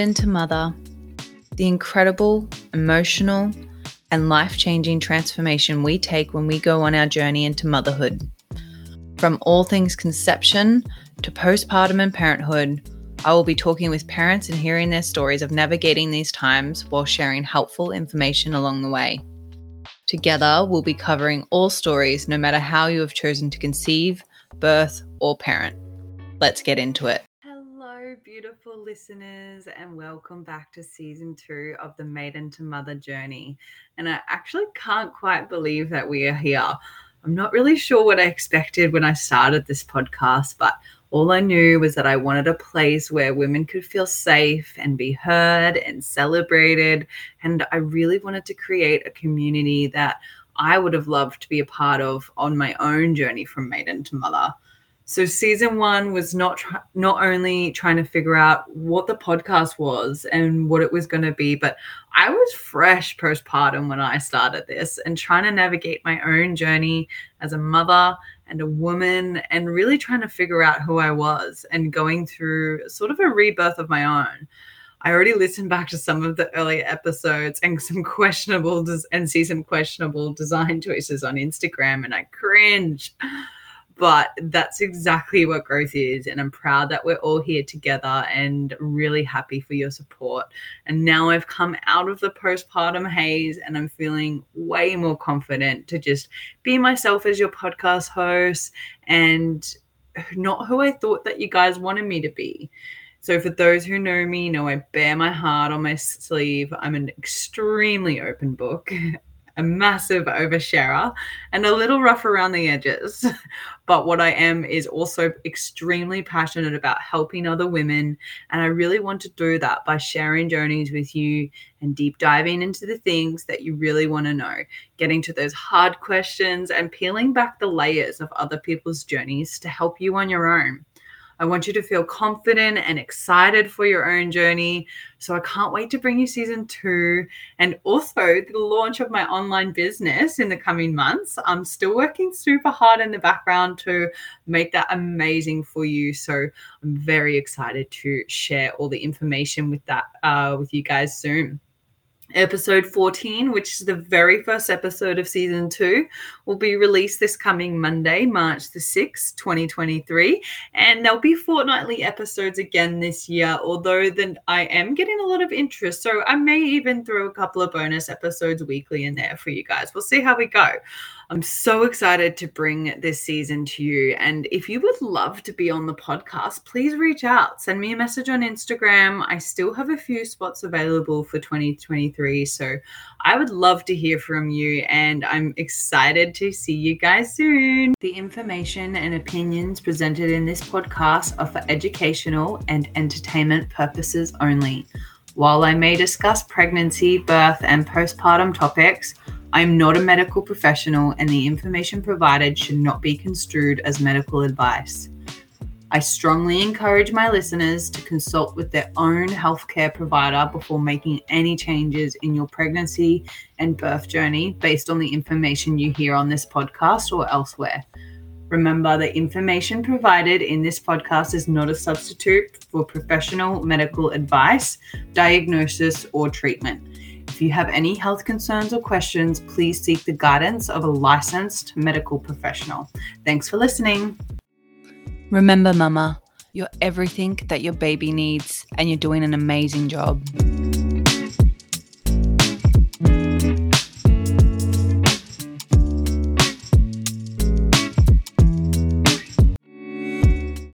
into Mother, the incredible, emotional, and life changing transformation we take when we go on our journey into motherhood. From all things conception to postpartum and parenthood, I will be talking with parents and hearing their stories of navigating these times while sharing helpful information along the way. Together, we'll be covering all stories, no matter how you have chosen to conceive, birth, or parent. Let's get into it. Beautiful listeners, and welcome back to season two of the Maiden to Mother journey. And I actually can't quite believe that we are here. I'm not really sure what I expected when I started this podcast, but all I knew was that I wanted a place where women could feel safe and be heard and celebrated. And I really wanted to create a community that I would have loved to be a part of on my own journey from maiden to mother. So season one was not tr- not only trying to figure out what the podcast was and what it was going to be, but I was fresh postpartum when I started this and trying to navigate my own journey as a mother and a woman and really trying to figure out who I was and going through sort of a rebirth of my own. I already listened back to some of the earlier episodes and some questionable des- and see some questionable design choices on Instagram and I cringe but that's exactly what growth is. And I'm proud that we're all here together and really happy for your support. And now I've come out of the postpartum haze and I'm feeling way more confident to just be myself as your podcast host and not who I thought that you guys wanted me to be. So, for those who know me, know I bear my heart on my sleeve. I'm an extremely open book a massive oversharer and a little rough around the edges. but what I am is also extremely passionate about helping other women. And I really want to do that by sharing journeys with you and deep diving into the things that you really want to know, getting to those hard questions and peeling back the layers of other people's journeys to help you on your own. I want you to feel confident and excited for your own journey. So I can't wait to bring you season two and also the launch of my online business in the coming months. I'm still working super hard in the background to make that amazing for you. So I'm very excited to share all the information with that uh, with you guys soon episode 14, which is the very first episode of season two, will be released this coming Monday, March the 6th, 2023. And there'll be fortnightly episodes again this year, although then I am getting a lot of interest. So I may even throw a couple of bonus episodes weekly in there for you guys. We'll see how we go. I'm so excited to bring this season to you. And if you would love to be on the podcast, please reach out. Send me a message on Instagram. I still have a few spots available for 2023. So I would love to hear from you. And I'm excited to see you guys soon. The information and opinions presented in this podcast are for educational and entertainment purposes only. While I may discuss pregnancy, birth, and postpartum topics, I am not a medical professional, and the information provided should not be construed as medical advice. I strongly encourage my listeners to consult with their own healthcare provider before making any changes in your pregnancy and birth journey based on the information you hear on this podcast or elsewhere. Remember, the information provided in this podcast is not a substitute for professional medical advice, diagnosis, or treatment. If you have any health concerns or questions, please seek the guidance of a licensed medical professional. Thanks for listening. Remember, Mama, you're everything that your baby needs, and you're doing an amazing job.